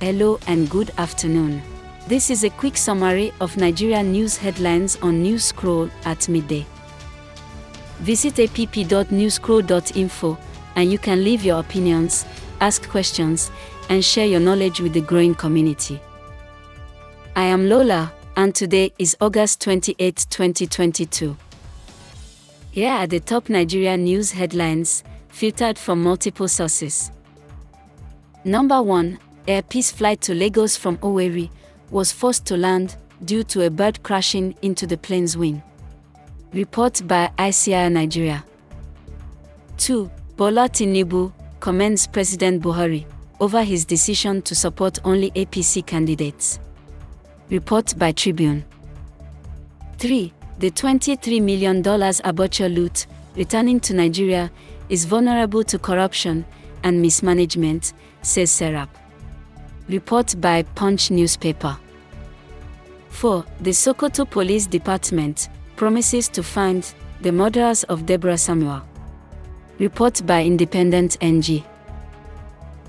Hello and good afternoon. This is a quick summary of Nigeria news headlines on News Scroll at midday. Visit app.newscroll.info and you can leave your opinions, ask questions, and share your knowledge with the growing community. I am Lola, and today is August 28, 2022. Here are the top Nigeria news headlines, filtered from multiple sources. Number 1 Air Peace flight to Lagos from Owerri was forced to land due to a bird crashing into the plane's wing. Report by ICIR Nigeria. 2. Bola Tinubu commends President Buhari over his decision to support only APC candidates. Report by Tribune. 3. The $23 million Abacha loot returning to Nigeria is vulnerable to corruption and mismanagement, says SERAP. Report by Punch newspaper. 4. The Sokoto Police Department promises to find the murderers of Deborah Samuel. Report by Independent NG.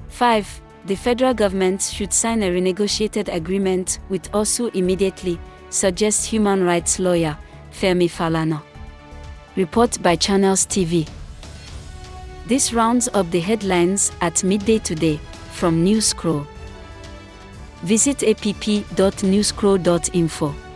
5. The federal government should sign a renegotiated agreement with ASUU immediately, suggests human rights lawyer Femi Falana. Report by Channels TV. This rounds up the headlines at midday today from News Scroll. Visit app.newscroll.info.